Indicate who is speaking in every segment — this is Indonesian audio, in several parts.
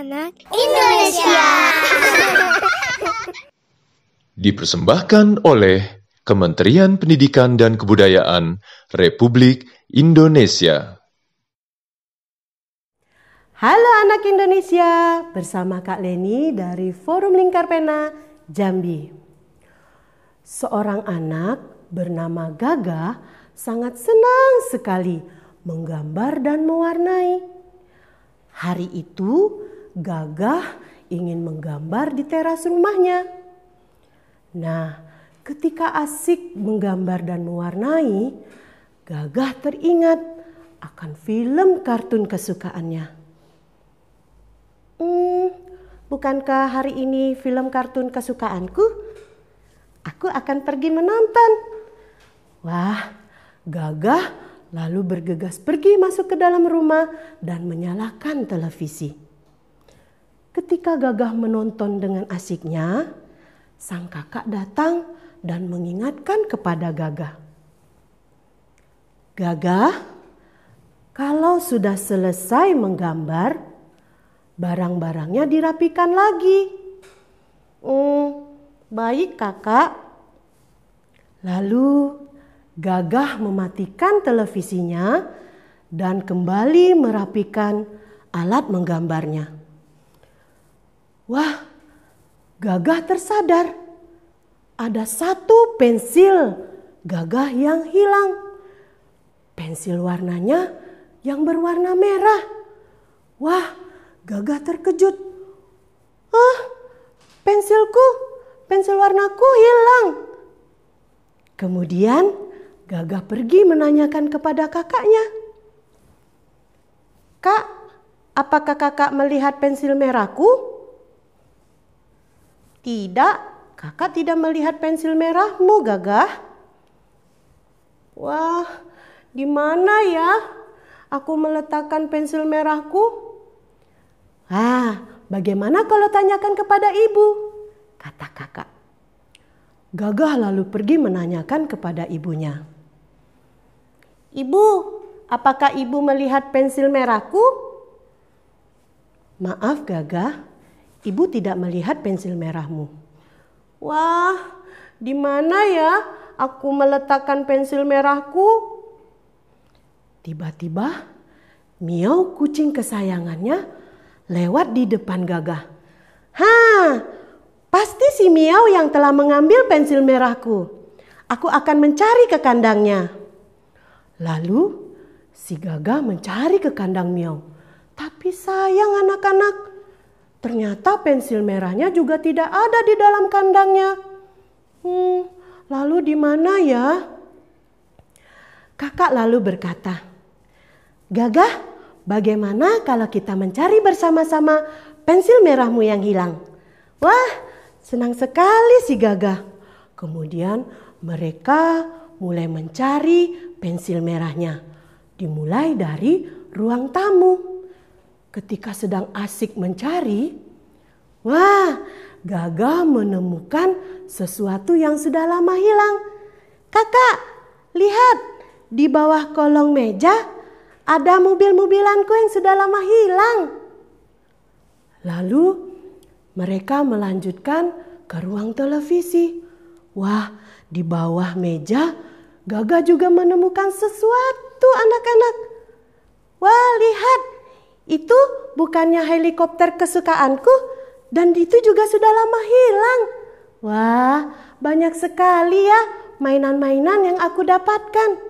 Speaker 1: anak Indonesia.
Speaker 2: Dipersembahkan oleh Kementerian Pendidikan dan Kebudayaan Republik Indonesia.
Speaker 3: Halo anak Indonesia, bersama Kak Leni dari Forum Lingkar Pena Jambi. Seorang anak bernama Gaga sangat senang sekali menggambar dan mewarnai. Hari itu Gagah ingin menggambar di teras rumahnya. Nah, ketika asik menggambar dan mewarnai, Gagah teringat akan film kartun kesukaannya. Hmm, bukankah hari ini film kartun kesukaanku? Aku akan pergi menonton. Wah, Gagah lalu bergegas pergi masuk ke dalam rumah dan menyalakan televisi. Ketika Gagah menonton dengan asiknya, sang kakak datang dan mengingatkan kepada Gagah. Gagah, kalau sudah selesai menggambar, barang-barangnya dirapikan lagi. Hmm, baik kakak. Lalu Gagah mematikan televisinya dan kembali merapikan alat menggambarnya. Wah, Gagah tersadar ada satu pensil Gagah yang hilang. Pensil warnanya yang berwarna merah. Wah, Gagah terkejut. Ah, pensilku, pensil warnaku hilang. Kemudian Gagah pergi menanyakan kepada kakaknya. Kak, apakah kakak melihat pensil merahku? Tidak, kakak tidak melihat pensil merahmu, Gagah. Wah, di mana ya aku meletakkan pensil merahku? Ah, bagaimana kalau tanyakan kepada ibu? Kata kakak. Gagah lalu pergi menanyakan kepada ibunya. Ibu, apakah ibu melihat pensil merahku? Maaf Gagah, ibu tidak melihat pensil merahmu. Wah, di mana ya aku meletakkan pensil merahku? Tiba-tiba, Miau kucing kesayangannya lewat di depan Gagah. Hah, pasti si Miau yang telah mengambil pensil merahku. Aku akan mencari ke kandangnya. Lalu si gagah mencari ke kandang Miau. Tapi sayang anak-anak, ternyata pensil merahnya juga tidak ada di dalam kandangnya. Hmm, lalu di mana ya? Kakak lalu berkata, Gagah, bagaimana kalau kita mencari bersama-sama pensil merahmu yang hilang? Wah, senang sekali si Gagah. Kemudian mereka mulai mencari pensil merahnya. Dimulai dari ruang tamu. Ketika sedang asik mencari, wah, Gagah menemukan sesuatu yang sudah lama hilang. Kakak, lihat di bawah kolong meja ada mobil-mobilanku yang sudah lama hilang. Lalu mereka melanjutkan ke ruang televisi. Wah, di bawah meja Gaga juga menemukan sesuatu anak-anak. Wah, lihat. Itu bukannya helikopter kesukaanku dan itu juga sudah lama hilang. Wah, banyak sekali ya mainan-mainan yang aku dapatkan.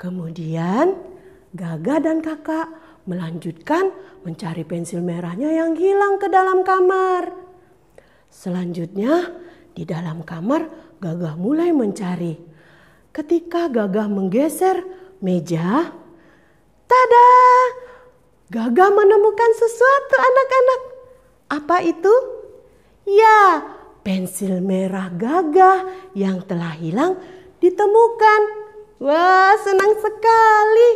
Speaker 3: Kemudian Gaga dan kakak melanjutkan mencari pensil merahnya yang hilang ke dalam kamar. Selanjutnya di dalam kamar Gagah mulai mencari. Ketika Gagah menggeser meja, tada! Gagah menemukan sesuatu anak-anak. Apa itu? Ya, pensil merah Gagah yang telah hilang ditemukan. Wah, senang sekali.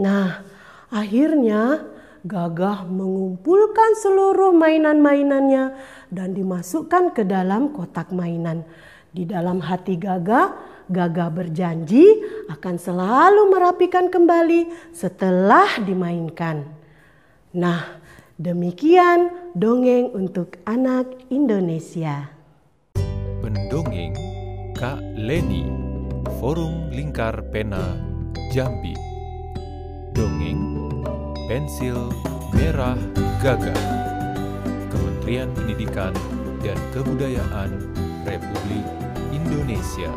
Speaker 3: Nah, akhirnya Gagah mengumpulkan seluruh mainan-mainannya dan dimasukkan ke dalam kotak mainan. Di dalam hati Gagah Gaga berjanji akan selalu merapikan kembali setelah dimainkan. Nah, Demikian dongeng untuk anak Indonesia.
Speaker 4: Pendongeng Kak Leni Forum Lingkar Pena Jambi Dongeng Pensil Merah Gagah Kementerian Pendidikan dan Kebudayaan Republik Indonesia